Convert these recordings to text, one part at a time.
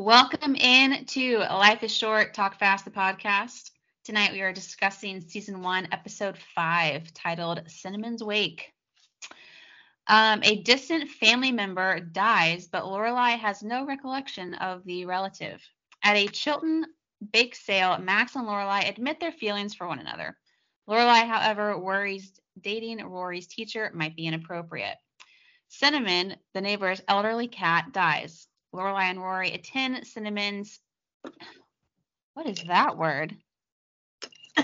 Welcome in to Life is Short, Talk Fast, the podcast. Tonight we are discussing season one, episode five, titled Cinnamon's Wake. Um, a distant family member dies, but Lorelai has no recollection of the relative. At a Chilton bake sale, Max and Lorelai admit their feelings for one another. Lorelai, however, worries dating Rory's teacher might be inappropriate. Cinnamon, the neighbor's elderly cat, dies. Lorelai and Rory attend Cinnamon's. What is that word?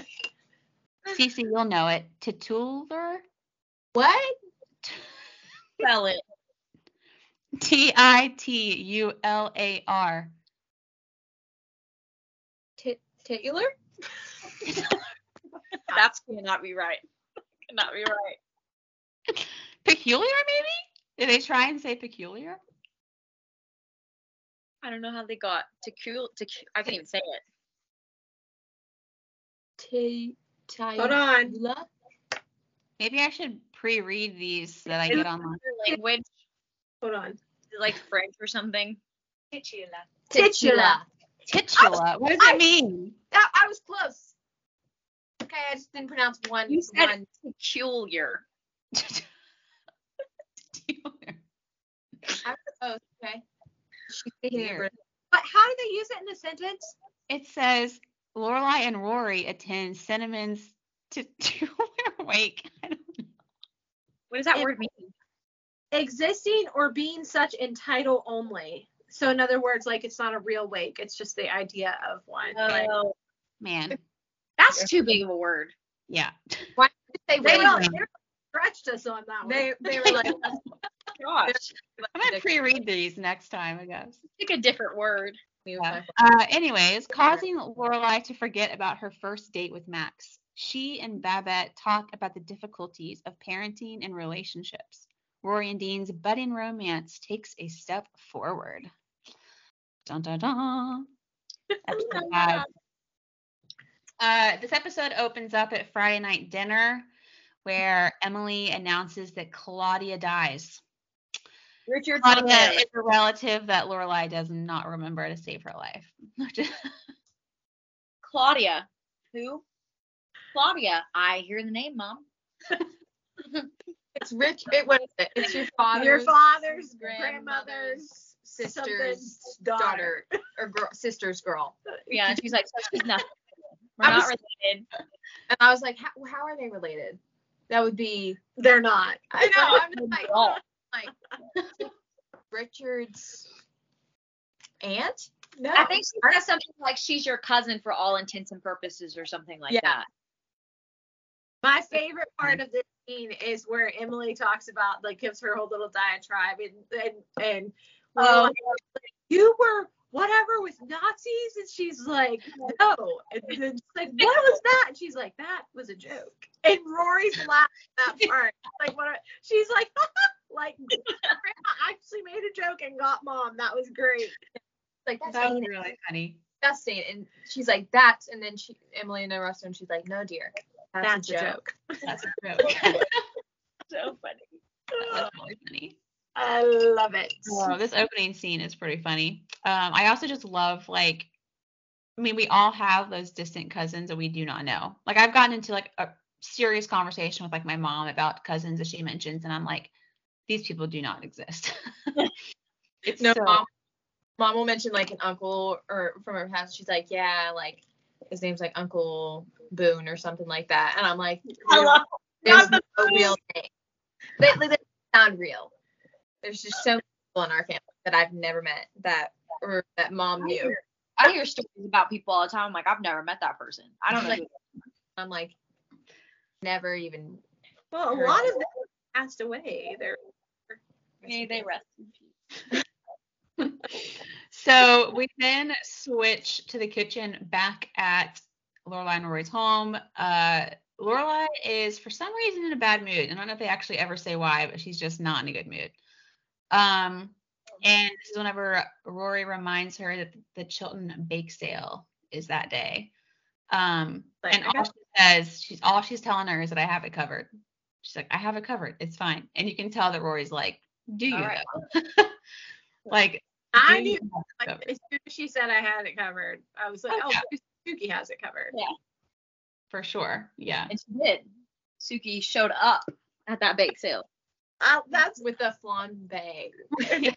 Cece, you'll know it. Titular? What? Spell it. T I T U L A R. Tit- titular? That's cannot be right. Cannot be right. Peculiar, maybe? Did they try and say peculiar? I don't know how they got to cool to I can't even say it. T- Hold on. Maybe I should pre-read these that I get online. Language, Hold on. like French or something. Titula. Titula. Titula. What does I- it mean? That, I was close. Okay, I just didn't pronounce one. You said one. peculiar. I was close. Okay. Here. But how do they use it in a sentence? It says Lorelai and Rory attend Cinnamon's titular wake. I don't know. What does that It- word mean? Existing or being such in title only. So in other words, like it's not a real wake. It's just the idea of one. Oh. Like, Oh, Man, that's too big of a word. yeah. Why They they really they stretched us on that one. they they were like Gosh, I'm gonna pre-read these next time, I guess. pick a different word. Yeah. Uh, anyways, causing Lorelai to forget about her first date with Max. She and Babette talk about the difficulties of parenting and relationships. Rory and Dean's budding romance takes a step forward. Dun dun dun. Episode five. Uh, this episode opens up at Friday night dinner, where Emily announces that Claudia dies. Richard Claudia is a relative that Lorelai does not remember to save her life. Claudia. Who? Claudia. I hear the name, Mom. it's rich. It was. it? It's your father's Your father's grandmother's grandmother's sister's something's daughter, or girl, sister's girl. Yeah, and she's like, so she's nothing. We're I not was- related. And I was like, how, how are they related? That would be. They're not. I know. I'm just like, like Richard's aunt. No. I think she says something like she's your cousin for all intents and purposes or something like Yeah. that. My favorite part of this scene is where Emily talks about like gives her whole little diatribe and and and Oh. Lorelai you were whatever with Nazis and she's like no and then she's like what was that and she's like that was a joke and Rory's laughing at that part like what a, she's like like grandma actually made a joke and got mom that was great Like That that's was really funny. disgusting. And she's like, that's. And then she, Emily and the restaurant, she's like, no, dear, that's, that's a joke. That's a joke. So funny. That's really funny. I love it Oh, this opening scene is pretty funny. Um, I also just love like, I mean, we all have those distant cousins that we do not know. Like I've gotten into like a serious conversation with like my mom about cousins that she mentions, and I'm like, these people do not exist. it's No, so, mom, mom will mention like an uncle or from her past. She's like, yeah, like his name's like Uncle Boone or something like that. And I'm like, Hello. there's Not no real name. They, they, they sound real. There's just so many people in our family that I've never met that or that mom I knew. hear, I hear stories about people all the time. I'm like, I've never met that person. I don't know. Like- I'm like, never even. well a lot of them passed away they're May they rest in peace. so we then switch to the kitchen back at Lorelai and Rory's home. Uh, Lorelai is for some reason in a bad mood. I don't know if they actually ever say why, but she's just not in a good mood. Um, and this is whenever Rory reminds her that the Chilton bake sale is that day. Um, and all she says, she's all she's telling her is that I have it covered. She's like, I have it covered. It's fine. And you can tell that Rory's like, do you All right. though? like I knew like as soon as she said I had it covered, I was like, Oh, oh, yeah. Suki has it covered. Yeah. for sure. Yeah. And she did. Suki showed up at that bake sale. Uh, that's with the flambe. it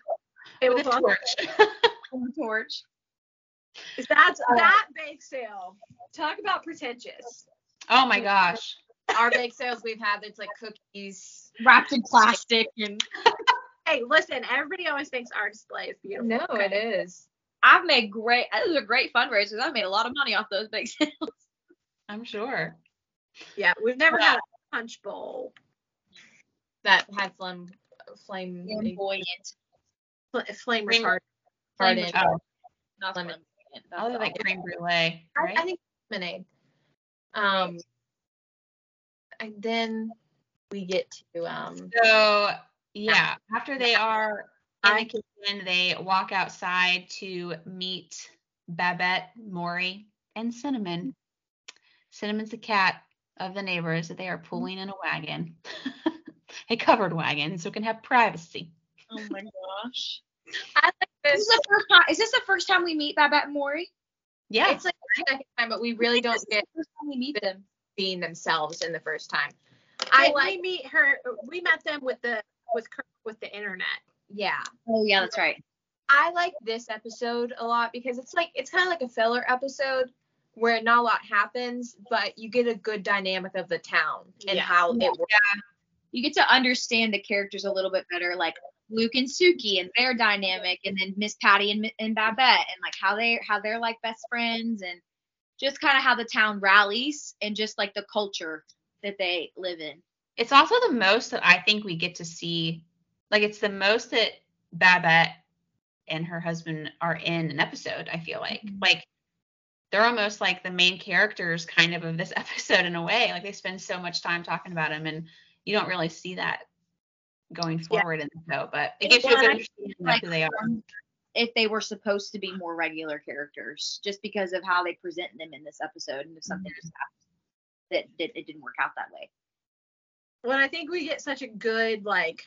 With was a on- torch. On the torch. That's that bake sale. Talk about pretentious. oh my gosh. Our bake sales we've had, it's like cookies. Wrapped in plastic and Hey, listen, everybody always thinks our display is beautiful. No, okay? it is. I've made great those are great fundraisers. I've made a lot of money off those bake sales. I'm sure. Yeah, we've never had a punch bowl, That had flame, flame, Flamboyant. fl- flame Flame- retardant. Flame Flame Oh, Not Lemon. flamboyant. That's other all. like creme brulee, I. I think lemonade. Um, and then we get to um. So yeah, after they are in the kitchen, they walk outside to meet Babette, Morey, and Cinnamon. Cinnamon's the cat of the neighbors that they are pulling in a wagon, a covered wagon, so it can have privacy. Oh my gosh. I like This is this. the first time is this the first time we meet Babette and Morey? Yeah, It's like the second time, but we really don't get the first time we meet them. Being themselves in the first time. I I like. we meet her. We met them with the with Kirk with the internet. Yeah. Oh yeah, that's right. I like this episode a lot because it's like it's kind of like a filler episode where not a lot happens, but you get a good dynamic of the town and Yeah. how it works. Yeah. You get to understand the characters a little bit better, like Luke and Suki and their dynamic, and then Miss Patty and, and Babette, and like how they how they're like best friends, and just kind of how the town rallies, and just like the culture that they live in. it's also the most that I think we get to see. Like it's the most that Babette and her husband are in an episode. I feel like Mhm. like they're almost like the main characters kind of of this episode in a way. Like they spend so much time talking about him, and you don't really see that going Yeah. forward in the show. But it gives you a good understanding of like who they are. If they were supposed to be more regular characters, just because of how they present them in this episode, and if something mm-hmm. just happened that, that it didn't work out that way. Well, I think we get such a good like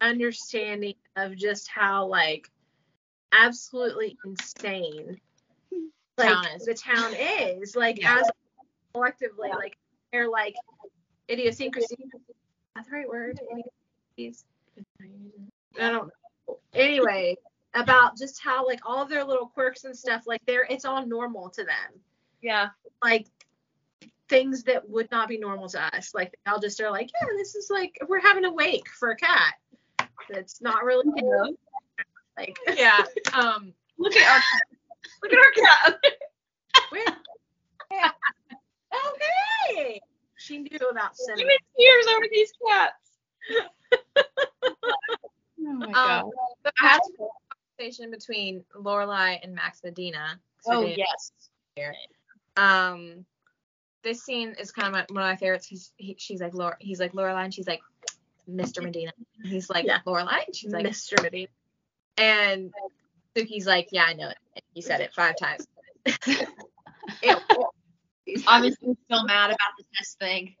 understanding of just how like absolutely insane like Town the town is like Yeah. as collectively like they're like idiosyncrasy. That's the right word? I don't know. Anyway, about just how like all of their little quirks and stuff like they're it's all normal to them. Yeah. Like things that would not be normal to us. Like they all just are like, yeah, this is like we're having a wake for a cat. That's not really like Yeah. Um. Look at our look at our cat. we're yeah. okay. She knew about I'm cinnamon. in tears over these cats. Oh my Um, god. so I had a conversation between Lorelai and Max Medina. Oh today. yes. Um, this scene is kind of my, one of my favorites. He's he, she's like Laura, he's like Lorelai, and she's like Mr. Medina. And he's like Yeah. Lorelai, and she's like, Mr. Medina. and Suki's like, yeah, I know it. And he said it five times. He's obviously still mad about the test thing.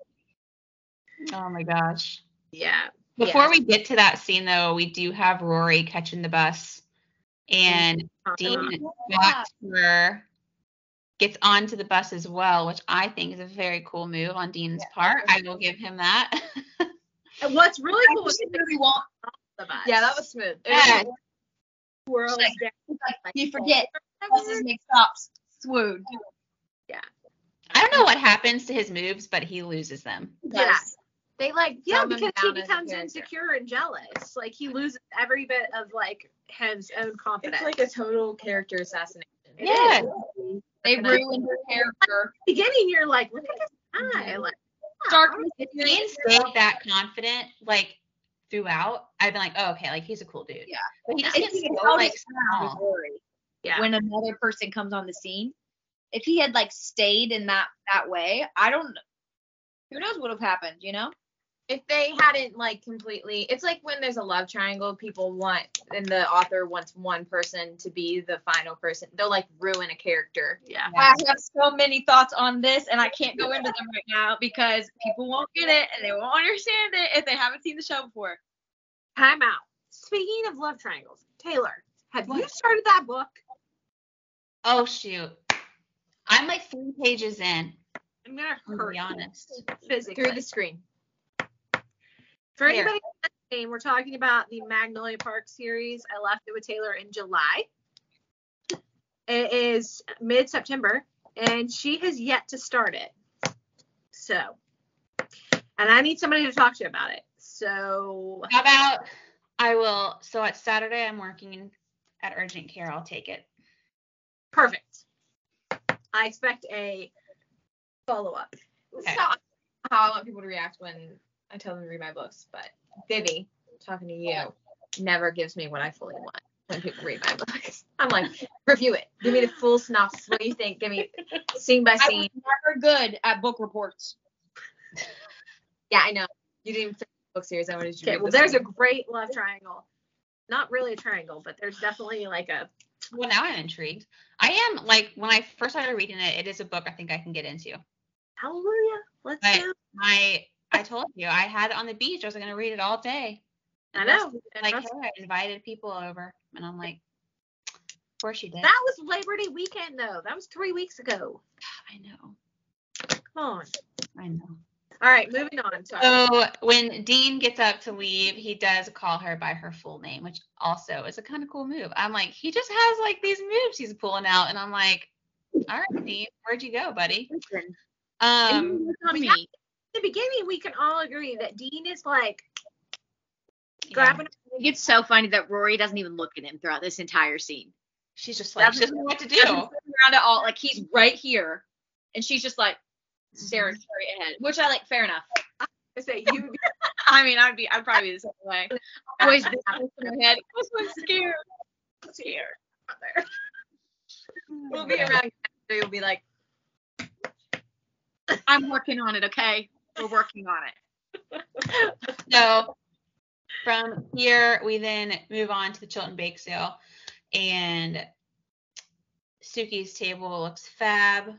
Oh my gosh. Yeah. Before Yeah. we get to that scene though, we do have Rory catching the bus and Dean walks her, gets onto the bus as well, which I think is a very cool move on Dean's part. I will give him that. And what's really cool is She really won't. the bus. Yeah, that was smooth. It Yeah. was- Whirls Like- You forget buses make stops. Swoon. Yeah. I don't know what happens to his moves, but he loses them. Yeah. They like Yeah, because he down as a becomes insecure and jealous. Like he loses every bit of like his own confidence. It's like a total character assassination. Yeah. They Can ruined her character. beginning, you're like, look at this guy. Like, Darkness. If Dean stayed that confident, like throughout, I'd be like, oh, okay, like he's a cool dude. Yeah. But he just If gets he so like his ground with small. Yeah. when another person comes on the scene, if he had like stayed in that that way, I don't. Who knows what would have happened? You know. If they hadn't like completely, it's like when there's a love triangle, people want, and the author wants one person to be the final person. They'll like ruin a character. yeah. I have so many thoughts on this, and I can't go into them right now because people won't get it and they won't understand it if they haven't seen the show before. Time out. Speaking of love triangles, Taylor, Have you started that book? Oh shoot. I'm like three pages in, I'm gonna to hurt be you honest. physically. Through the screen. For Here. anybody listening, we're talking about the Magnolia Park series. I left it with Taylor in July. It is mid September, and she has yet to start it. So, and I need somebody to talk to about it. So, How about I will so at Saturday I'm working at urgent care. I'll take it. perfect. I expect a follow up. Okay. So how I want people to react when I tell them to read my books, but Vivi, talking to you, never gives me what I fully want when people read my books. I'm like, review it. Give me the full synopsis. What do you think? Give me scene by scene. I scene. was never good at book reports. Yeah, I know. You didn't even finish the book series. I wanted you to Okay, read well, this there's a great love triangle. Not really a triangle, but there's definitely like a Well, now I'm intrigued. I am like when I first started reading it, it is a book I think I can get into. hallelujah. Let's Right. go. My I told you I had it on the beach. I was gonna read it all day. I know. And Like, hey, I invited people over, and I'm like, of course you did. that was Labor Day weekend, though. That was three weeks ago. I know. Come on. I know. All right, moving on. Sorry. So when Dean gets up to leave, he does call her by her full name, which also is a kind of cool move. I'm like, he just has like these moves he's pulling out, and I'm like, all right, Dean, where'd you go, buddy? Um, on we me. Got- In the beginning, we can all agree that Dean is like yeah. grabbing. It's so funny that Rory doesn't even look at him throughout this entire scene. She's just like, she doesn't know what to do. around at all. Like he's right here, and she's just like mm-hmm. staring straight ahead. Which I like. Fair enough. I say you be I mean, I'd be, I'd probably be the same way. Always this close to my head. I was so scared. I'm scared. out there. We'll be around. You'll be like, I'm working on it. Okay, we're working on it. So from here, we then move on to the Chilton Bake Sale, and Suki's table looks fab.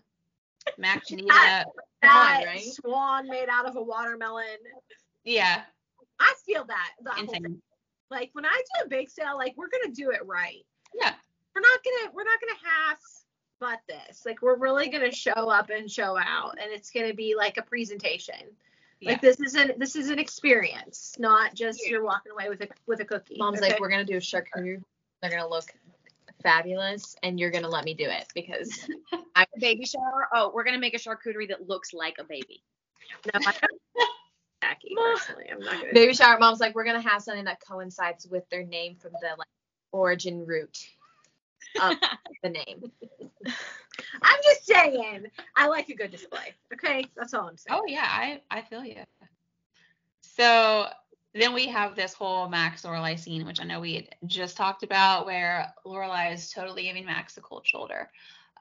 Mac Janita, Swan, that right? swan made out of a watermelon. yeah, I feel that. thing. Like when I do a bake sale, like we're gonna do it right. Yeah, We're not gonna we're not gonna half butt this. Like we're really gonna show up and show out, and it's gonna be like a presentation. yeah. Like this is an this is an experience, not just you're walking away with a with a cookie. Mom's okay? like, we're gonna do a charcuterie. They're gonna look fabulous, and you're gonna let me do it because I Baby shower. Oh, we're gonna make a charcuterie that looks like a baby. no, I don't. Jackie, personally, I'm not gonna. baby shower. Mom's like, we're gonna have something that coincides with their name from the like origin root of the name. I'm just saying, I like a good display. Okay, that's all I'm saying. Oh yeah, I I feel you. So then we have this whole Max Lorelai scene, which I know we had just talked about, where Lorelai is totally giving Max the cold shoulder.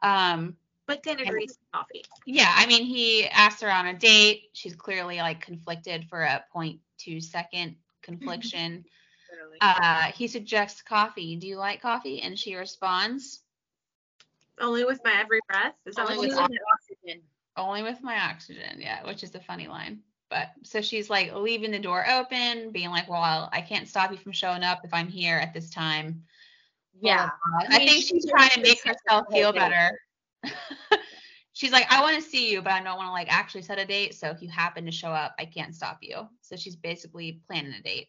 Um, But then agrees to coffee. yeah, I mean, he asks her on a date. She's clearly like conflicted for a 0.2 second confliction. Uh, he suggests coffee. Do you like coffee? And she responds, Only with my every breath. Is that Only with you ox- oxygen. only with my oxygen. Yeah, which is a funny line. But so she's like leaving the door open, being like, well, I can't stop you from showing up if I'm here at this time. Yeah. I, I mean, think she's she's trying to make herself feel day. better. she's like, I want to see you, but I don't want to like actually set a date. So if you happen to show up, I can't stop you. So she's basically planning a date.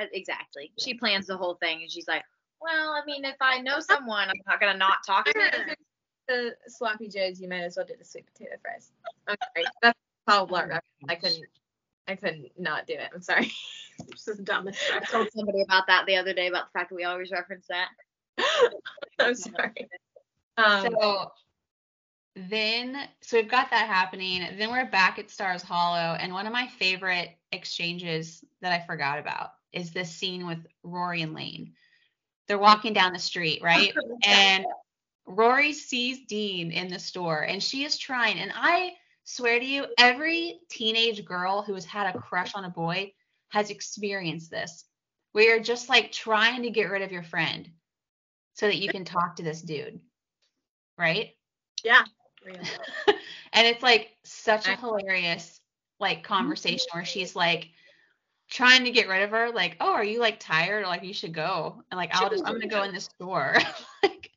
Uh, Exactly. She plans the whole thing, and she's like, "Well, I mean, if I know someone, I'm not gonna not talk to them." the sloppy joes, you might as well do the sweet potato fries. Sorry. That's Paul Blart reference. I couldn't I couldn't not do it. I'm sorry. This is dumbest. I told somebody about that the other day about the fact that we always reference that. I'm sorry. Um, so then, so we've got that happening. Then we're back at Stars Hollow, and one of my favorite exchanges that I forgot about is this scene with Rory and Lane. They're walking down the street, right? And Rory sees Dean in the store, and she is trying. And I swear to you, every teenage girl who has had a crush on a boy has experienced this, where you're just like trying to get rid of your friend so that you can talk to this dude, right? Yeah. and it's like such a hilarious like conversation where mm-hmm. she's like trying to get rid of her, like, oh, are you like tired or like you should go? And like, I'll just I'm gonna go in the store. like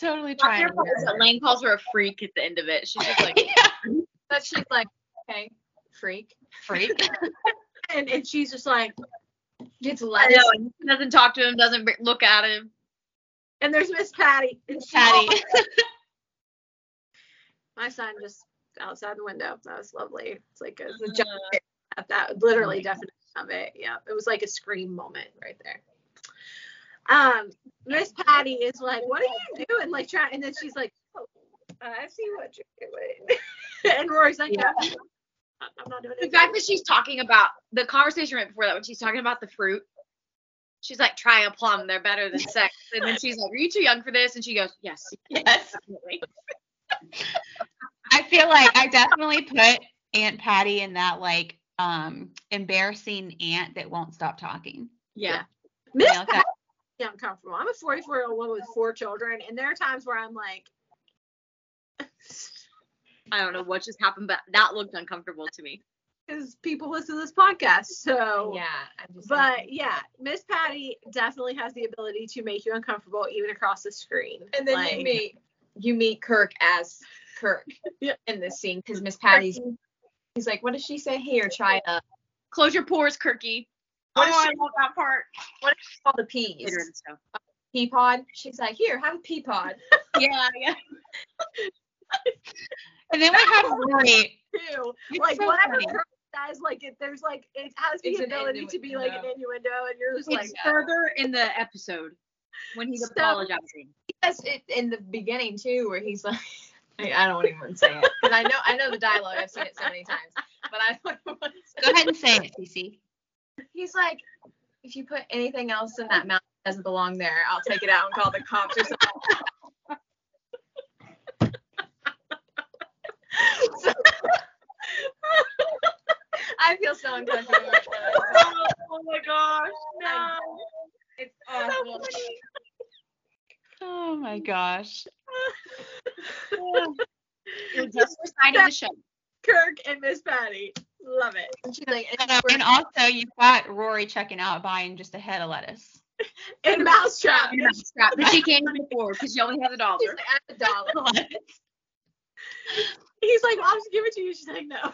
totally trying to favorite get is rid of that Lane calls her a freak at the end of it. She's just like, yeah, But she's like, okay, freak. freak. And and she's just like, Gets know, doesn't talk to him, doesn't look at him. and there's Miss Patty. And Patty. My son just outside the window. That was lovely. It's like a, It's a jump at that literally definition of it. Yeah, it was like a scream moment right there. Um, Miss Patty is like, "What are you doing?" Like trying, and then she's like, "Oh, I see what you're doing." and Rory's like, Yeah. "No, I'm not doing The it." fact that she's talking about the conversation right before that, when she's talking about the fruit, she's like, try a plum, they're better than sex. And then she's like, Are you too young for this? And she goes, Yes, yes. Definitely. I feel like I definitely put Aunt Patty in that like um embarrassing aunt that won't stop talking. Yeah. Miss You know, that- Patty, uncomfortable. I'm a 44 year old woman with four children, and there are times where I'm like, I don't know what just happened, but that looked uncomfortable to me. because people listen to this podcast, so Yeah, I'm just. But yeah, Miss Patty definitely has the ability to make you uncomfortable even across the screen. and then Like, you meet you meet Kirk as Kirk Yeah. in this scene because Miss Patty's. He's like, what does she say? Here, try to Close your pores, Kirky. Oh, what oh, is I she- love that part. all the peas. Later the show. Uh, pea pod. She's like, here, have a pea pod. Yeah, yeah. and then we have Rory. too. It's Like so whatever funny. Kirk says, like it, there's like it has the It's ability to be like an innuendo, and you're just like, It's further in the episode when he's So- apologizing. Yes, it in the beginning too, where he's like, I, I don't even say it, because I know I know the dialogue. I've seen it so many times, but I don't want to say Go ahead and say it, Cece. He's like, if you put anything else in that mouth that doesn't belong there, I'll take it out and call the cops or something. So- I feel so uncomfortable. with that. oh, oh my gosh, no. It's awful. Oh my gosh. You're just reciting the show. Kirk and Miss Patty. Love it. And she's like, and Uh, and also you've got Rory checking out buying just a head of lettuce. And Mousetrap. You're not strapped, but she can't afford because she only has a dollar. she's like, at the dollar. He's like, I'll just give it to you. She's like, no.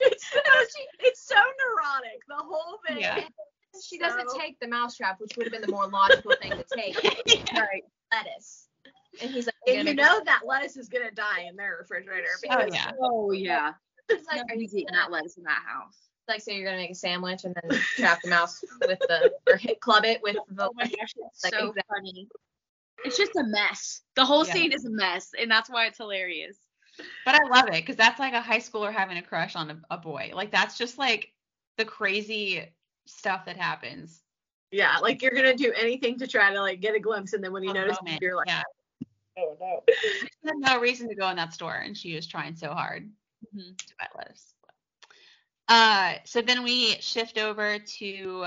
it's, so, it's so neurotic. The whole thing. Yeah. She doesn't So- take the mousetrap, which would have been the more logical thing to take. Right. Lettuce. And he's like, And "You're you know that lettuce is gonna die in their refrigerator Oh yeah. Oh yeah. make- He's like, are you eating that lettuce in that house. like, so you're gonna make a sandwich and then trap the mouse with the or hit club it with the Oh my gosh, it's Like, so exactly. funny. It's just a mess. The whole Yeah. scene is a mess, and that's why it's hilarious. But I love it because that's like a high schooler having a crush on a, a boy. Like that's just like the crazy stuff that happens. Yeah, like you're gonna do anything to try to like get a glimpse, and then when you of notice, moment. you're like, yeah. oh no. She had no reason to go in that store, and she was trying so hard Mhm. to buy lettuce. Uh, so then we shift over to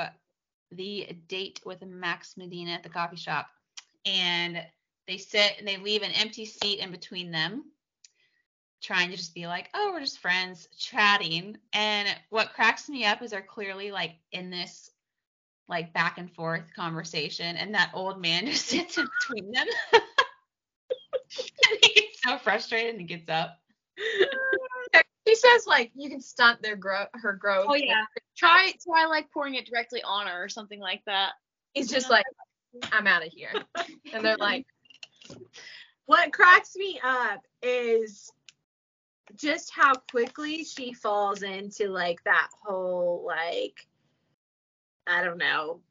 the date with Max Medina at the coffee shop, and they sit and they leave an empty seat in between them, trying to just be like, "Oh, we're just friends chatting." And what cracks me up is they're clearly like in this like back and forth conversation, and that old man just sits in between them. and he gets so frustrated and he gets up. She says like you can stunt their growth, her growth. Oh yeah. Try try like pouring it directly on her or something like that. He's just like, I'm out of here. And they're like, What cracks me up is just how quickly she falls into like that whole like I don't know,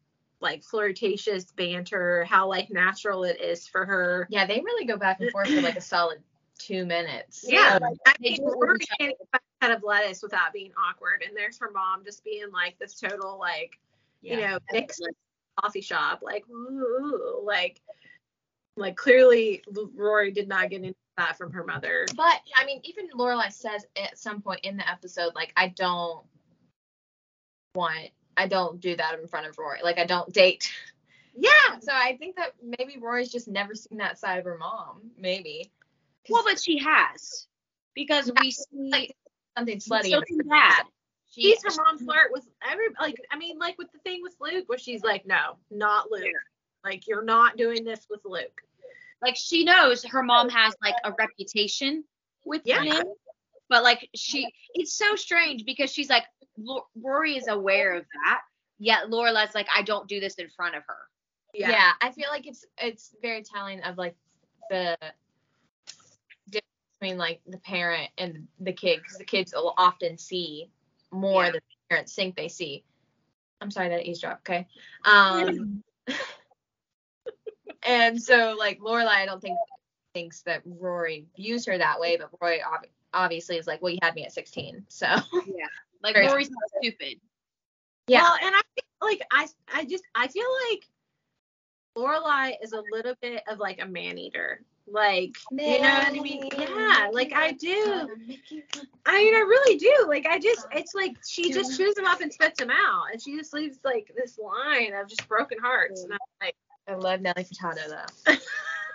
like flirtatious banter, how like natural it is for her. yeah, they really go back and forth for like a solid two minutes. Yeah, Yeah. like, I mean, do it with Rory each can't even find a head of lettuce without being awkward, and there's her mom just being like this total like you know mixed coffee shop, like ooh, like like clearly Rory did not get into that from her mother. But I mean, even Lorelai says at some point in the episode, like, I don't want, I don't do that in front of Rory. Like, I don't date. Yeah, So I think that maybe Rory's just never seen that side of her mom. Maybe. Well, but she has because we see Like, something slutty. something bad. She, She's her mom flirt with every like I mean like with the thing with Luke where she's like no not Luke like you're not doing this with Luke like she knows her mom has like a reputation with Yeah. him, but like she, it's so strange because she's like Rory is aware of that, yet Lorelai's like I don't do this in front of her. Yeah. I feel like it's it's very telling of like the difference between like the parent and the kid because the kids will often see more Yeah. than the parents think they see. I'm sorry that eavesdrop. Okay. Um. and so like Lorelai, I don't think thinks that Rory views her that way, but Roy ob- obviously is like, well, you had me at 16, so yeah, Like Very- Rory's not stupid. yeah. Well, and I feel like I I just I feel like Lorelai is a little bit of like a man eater. Like you know what I mean? Yeah, like I do. I mean I really do. Like I just oh. it's like she just chews them up and spits them out. And she just leaves like this line of just broken hearts. And I'm like, I love Nelly Furtado though.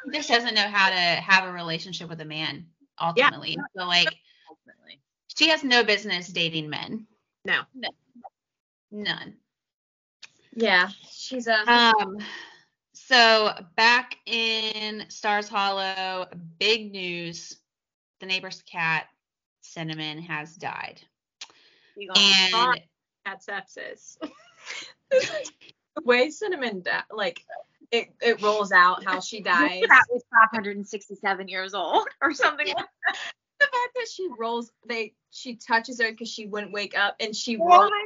She just doesn't know how to have a relationship with a man ultimately. So like Ultimately. she has no business dating men. No. None. Yeah, she's a Um so back in Stars Hollow, big news. The neighbor's cat, Cinnamon, has died. You And had sepsis. the way Cinnamon died. like it, it rolls out how she dies. This cat was 567 years old or something. Yeah. the fact that she rolls they she touches her because she wouldn't wake up and she rolls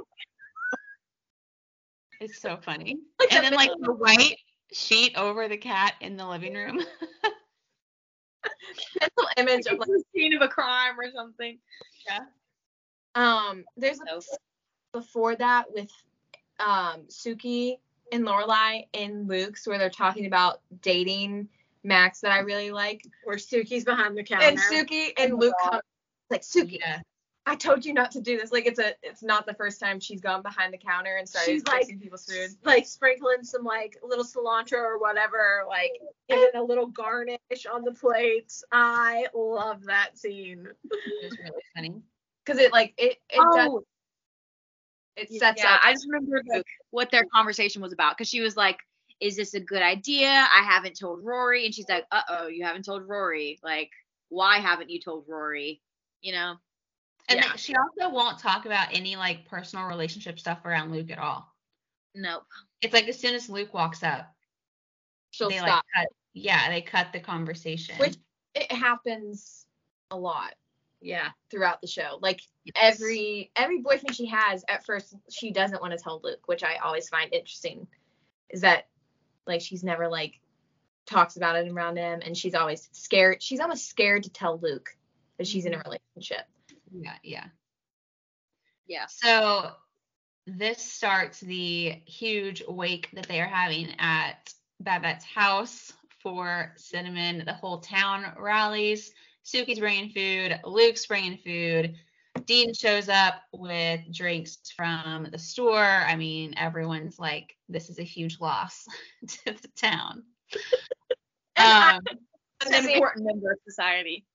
it's so funny. Like and then like the white sheet over the cat in the living room. mental image of like a scene of a crime or something. Yeah. Um there's a before that with um Suki and Lorelai and Luke's where they're talking about dating Max that I really like. Where Suki's behind the counter. And Suki and Luke come like Suki, yeah. I told you not to do this. Like it's a it's not the first time she's gone behind the counter and started She's like- people's food. like sprinkling some like little cilantro or whatever, like giving a little garnish on the plates. I love that scene. It was really funny. Because it like it it does Oh, it sets yeah, up I just remember like, what their conversation was about because she was like, "Is this a good idea? I haven't told Rory," and she's like, "Uh oh, you haven't told Rory. Like, why haven't you told Rory? You know?" And Yeah. like, she also won't talk about any like personal relationship stuff around Luke at all. Nope. It's like as soon as Luke walks up, she'll they stop. like cut yeah, they cut the conversation. Which it happens a lot Yeah. throughout the show. Like Yes. every every boyfriend she has at first she doesn't want to tell Luke, which I always find interesting. Is that like she's never like talks about it around him and she's always scared she's almost scared to tell Luke that she's in a mm-hmm. relationship. yeah, yeah. Yeah. So this starts the huge wake that they are having at Babette's house for Cinnamon. The whole town rallies. Suki's bringing food. Luke's bringing food. Dean shows up with drinks from the store. I mean, everyone's like, this is a huge loss to the town. Um, An important member of society.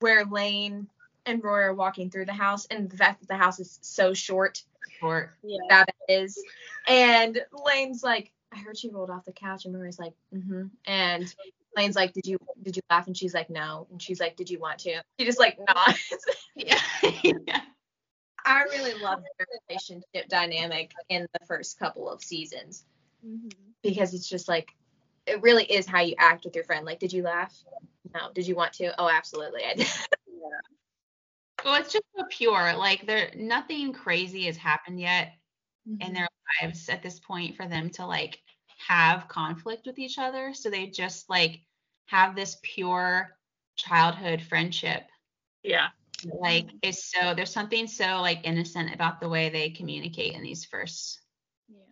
Where Lane and Roy are walking through the house and the fact that the house is so short for Yeah. that is. And Lane's like, I heard she rolled off the couch, and Roy's like, mm-hmm. And Lane's like, did you did you laugh? And she's like, no. And she's like, did you want to? She just like nods. yeah. yeah. I really love their relationship dynamic in the first couple of seasons mm-hmm. because it's just like it really is how you act with your friend. Like, did you laugh? No. Did you want to? Oh, absolutely, I did. Well, it's just so pure. Like there nothing crazy has happened yet in mm-hmm. their lives at this point for them to like have conflict with each other. So they just like have this pure childhood friendship. Yeah. Like is so there's something so like innocent about the way they communicate in these first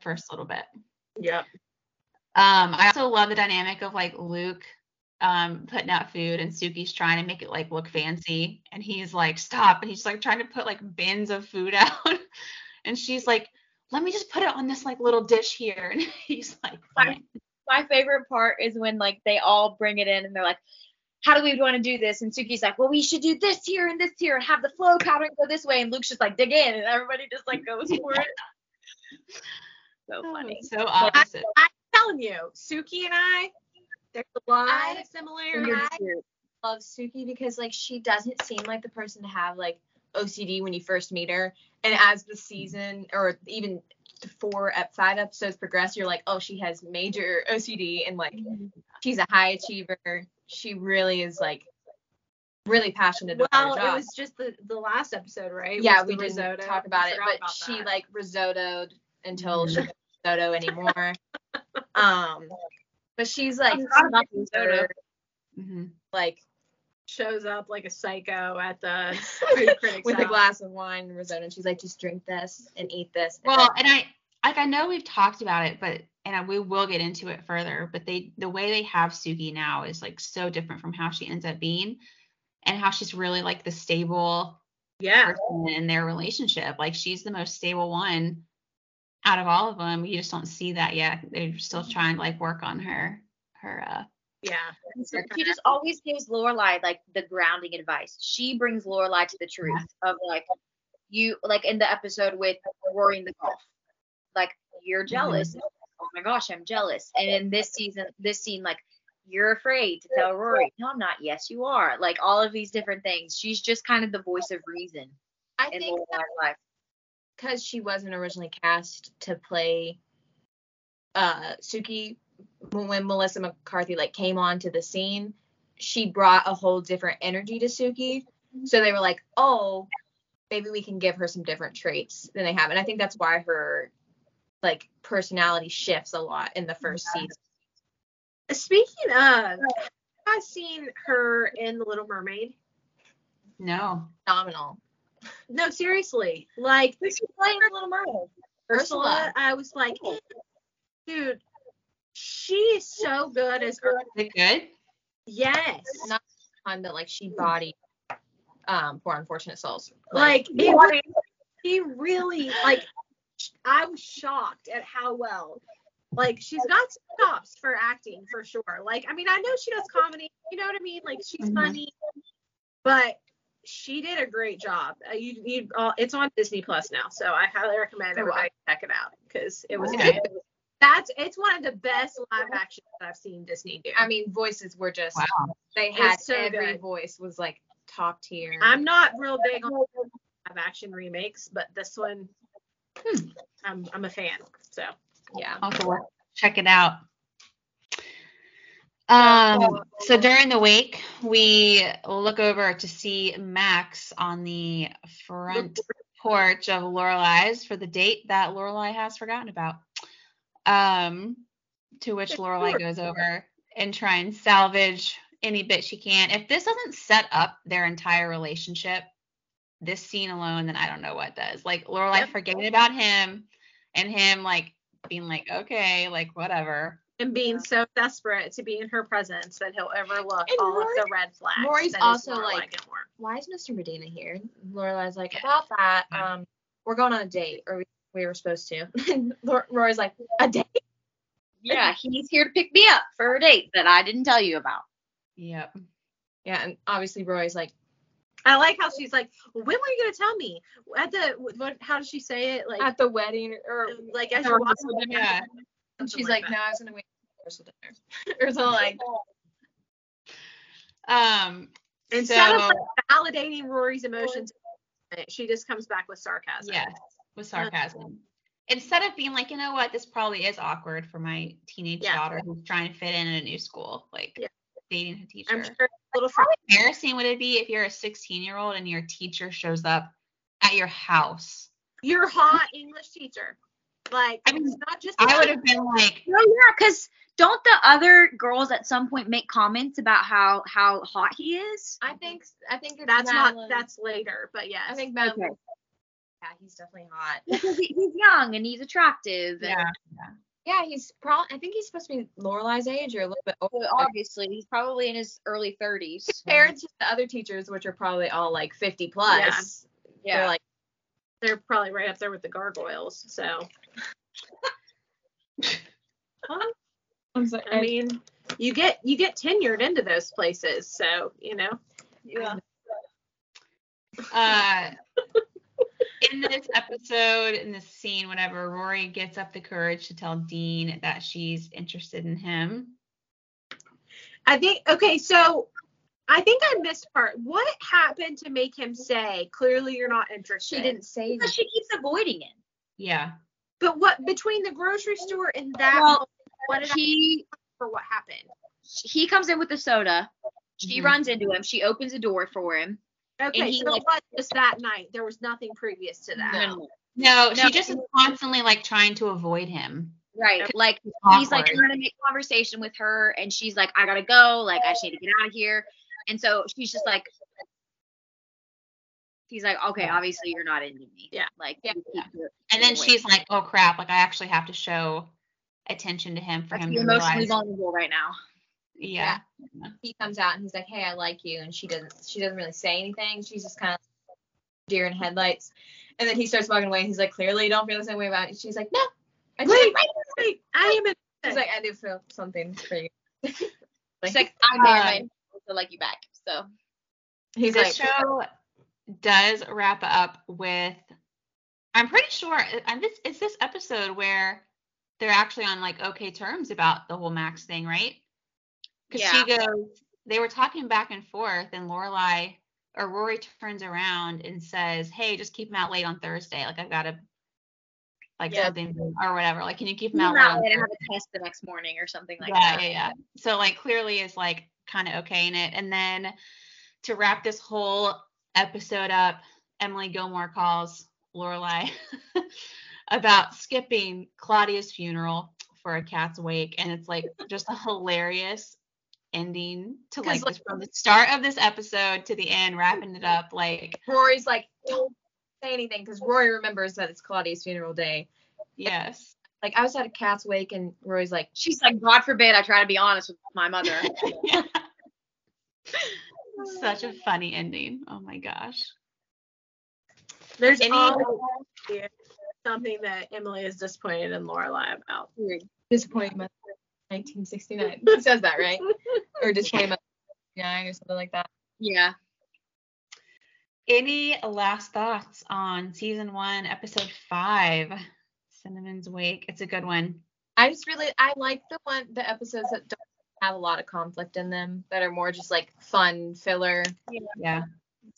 first little bit. Yeah. Um, I also love the dynamic of like Luke um putting out food and Suki's trying to make it like look fancy and he's like stop and he's like trying to put like bins of food out and she's like let me just put it on this like little dish here and he's like fine. My favorite part is when like they all bring it in and they're like, how do we want to do this? And Suki's like, well, we should do this here and this here and have the flow pattern go this way. And Luke's just like, dig in, and everybody just like goes for it. so oh, funny. So opposite. I'm telling you, Suki and I, there's a lot I- of similarities. I love Suki because like she doesn't seem like the person to have like OCD when you first meet her, and as the season or even the four ep- five episodes progress, you're like, oh, she has major OCD and like she's a high achiever. She really is like really passionate about Well, her it was just the the last episode, right? yeah, we the didn't risotto. talk about it, but about she that. like risottoed until she Mhm. doesn't risotto anymore. um, but she's like forgot about the risotto. hmm like shows up like a psycho at the food critics with a glass of wine and risotto, and she's like, just drink this and eat this. And Well, and I like I know we've talked about it, but and I, we will get into it further. But they the way they have Suki now is like so different from how she ends up being, and how she's really like the stable Yeah. person in their relationship. Like she's the most stable one out of all of them. You just don't see that yet. They're still trying to like work on her her uh Yeah. So she just always gives Lorelai like the grounding advice. She brings Lorelai to the truth of like you like in the episode with Rory in the golf. Like you're jealous. Oh my gosh, I'm jealous. And in this season, this scene, like you're afraid to tell Rory. No, I'm not. Yes, you are. Like all of these different things. She's just kind of the voice of reason I in think Lorelai's life. because she wasn't originally cast to play uh Suki when when Melissa McCarthy like came onto the scene, she brought a whole different energy to Suki. So they were like, "Oh, maybe we can give her some different traits than they have." And I think that's why her like personality shifts a lot in the first season. Speaking of, have I seen her in The Little Mermaid? no. Phenomenal. No, seriously. Like Who's she playing in Little Mermaid? Ursula, Ursula. I was like, dude, she is so good as Ursula. Is it good? Yes. Not the time that like she bodied um poor unfortunate souls. Like it really, he really like I was shocked at how well like she's got some chops for acting for sure. Like I mean I know she does comedy, you know what I mean? Like she's Mhm. funny, but she did a great job. Uh, you you uh, it's on Disney Plus now, so I highly recommend everybody check it out because it was Okay. good. That's it's one of the best live action that I've seen Disney do. I mean, voices were just Wow. they had so every good. voice was like top tier. I'm not real big on live action remakes, but this one, Hmm. I'm I'm a fan. So yeah. I'll have check it out. Um, so during the wake, we look over to see Max on the front porch of Lorelai's for the date that Lorelai has forgotten about. Um, to which Lorelai goes over and try and salvage any bit she can. If this doesn't set up their entire relationship, this scene alone, then I don't know what does. Like Lorelai Yep. forgetting about him and him like being like, okay, like whatever. and being so desperate to be in her presence that he'll overlook And all Rory- of the red flags. Rory's also, Lorelai like- Gilmore. Why is Mr. Medina here? Lorelai's like Yeah. about that. Yeah. Um, we're going on a date, or we, we were supposed to. Lor- Rory's like a date. Yeah, he's here to pick me up for a date that I didn't tell you about. Yep. Yeah, and obviously Rory's like I like how she's like, when were you gonna tell me? At the what? How does she say it? Like at the wedding, or like as you're walking. Yeah. and she's like like, no, I was gonna wait for the dinner, or something like. Um. Instead so, of validating Rory's emotions, she just comes back with sarcasm. yes, with sarcasm. Instead of being like, you know what, this probably is awkward for my teenage Yeah. daughter who's trying to fit in in a new school, like Yeah. dating a teacher. I'm sure little How fr- embarrassing would it be if you're a 16 year old and your teacher shows up at your house? your hot English teacher. Like I mean, not just I would have been like, No, yeah, because don't the other girls at some point make comments about how how hot he is? I think I think it's that's Madeline. not that's later, but yes. I think Madeline. Okay. Yeah, he's definitely hot. Because he's young and he's attractive. And yeah, Yeah, he's probably. I think he's supposed to be Lorelai's age or a little bit older. so obviously he's probably in his early 30s. compared to the other teachers, which are probably all like 50 plus. Yeah. They're like, they're probably right up there with the gargoyles. So I'm sorry. I mean, you get you get tenured into those places. So you know. Yeah. Uh, in this episode, in this scene, whatever, Rory gets up the courage to tell Dean that she's interested in him. I think okay, so I think I missed part. What happened to make him say clearly you're not interested? She didn't say Because she keeps avoiding it. Yeah. But what between the grocery store and that Well, moment, what did I He for what happened? he comes in with the soda. She Mhm. runs into him. She opens the door for him. Okay, he, so like- it was just that night. There was nothing previous to that. No, no, no. No, No. she just is constantly like trying to avoid him. Right. Like It's he's like trying to make conversation with her and she's like, I gotta go, like I just need to get out of here. And so she's just like he's like, Okay, obviously you're not into me. Yeah. Like Yeah. you keep it And then she's like, "Oh crap! Like I actually have to show attention to him for I him feel to emotionally realize." vulnerable right now. Yeah. he comes out and he's like, "Hey, I like you," and she doesn't. She doesn't really say anything. She's just kind of deer in headlights. And then he starts walking away. and He's like, "Clearly, you don't feel the same way about it." She's like, "No." I Wait, like, wait, I am in She's like, "I do feel something for you." She's like, I may or Uh, not like you back. So he's this like, show does wrap up with i'm pretty sure and this it's this episode where they're actually on like okay terms about the whole max thing right because she goes they were talking back and forth and lorelai or rory turns around and says hey just keep him out late on thursday like i've got to like Yeah. something or whatever like can you keep him out late out on late and have a test the next morning or something like yeah, that. Yeah, yeah. So like clearly is like kind of okay in it. And then to wrap this whole episode up, Emily Gilmore calls Lorelai about skipping Claudia's funeral for a cat's wake, and it's like just a hilarious ending to like like- from the start of this episode to the end, wrapping it up like Rory's like, "Don't say anything," because Rory remembers that it's Claudia's funeral day. yes. Like I was at a cat's wake, and Rory's like, She's like, God forbid I try to be honest with my mother. Such a funny ending. Oh my gosh. There's Any- something that Emily is disappointed in Lorelai about. "Disappointment." 1969. He says that right? Or disappointment. 1969 or something like that. yeah. Any last thoughts on season one, episode five, Cinnamon's Wake? It's a good one. I just really I like the one the episodes that don't have a lot of conflict in them that are more just like fun filler. Yeah.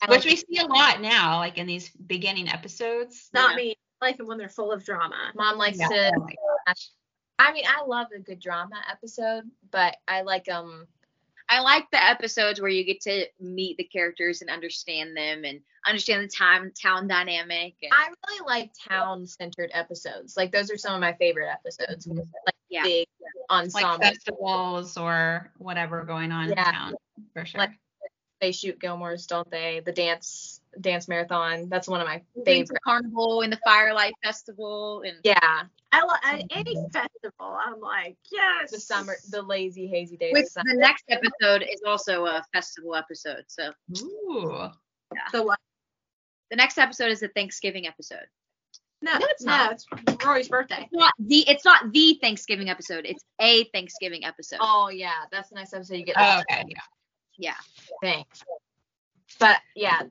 I Which we see a lot now, like in these beginning episodes. Not Yeah. me. I like them when they're full of drama. mom likes Yeah. to Oh my gosh. I mean I love a good drama episode, but I like um I like the episodes where you get to meet the characters and understand them and understand the time town dynamic. And, I really like town centered episodes. Like those are some of my favorite episodes. with, Like Yeah. big Like festivals or whatever going on in Yeah. town, for sure. Like- they shoot Gilmore's, don't they? The dance dance marathon. That's one of my favorite. carnival and the firelight festival and Yeah, I love any festival. I'm like, yes. the summer, the lazy hazy days. which the next episode is also a festival episode. So Ooh. The what? the next episode is a Thanksgiving episode. No, No, it's no, not. it's Rory's birthday. It's not the it's not the Thanksgiving episode. It's a Thanksgiving episode. Oh yeah, that's the next episode. You get Oh, okay. Yeah. Yeah. thing. But yeah,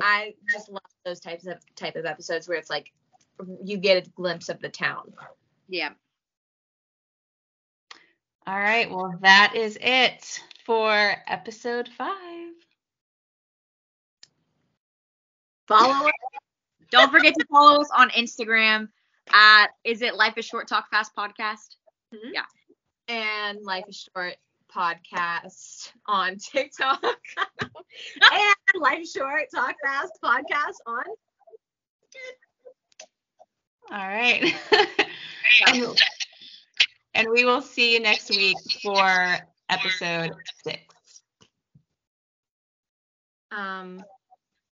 I just love those types of type of episodes where it's like you get a glimpse of the town. Yeah. All right. Well, that is it for episode five. Follow it. Don't forget to follow us on Instagram at is it Life is Short Talk Fast Podcast. Mm-hmm. Yeah. And Life is Short podcast on TikTok. and Life is Short Talk Fast podcast on. All right. and, and we will see you next week for episode six. um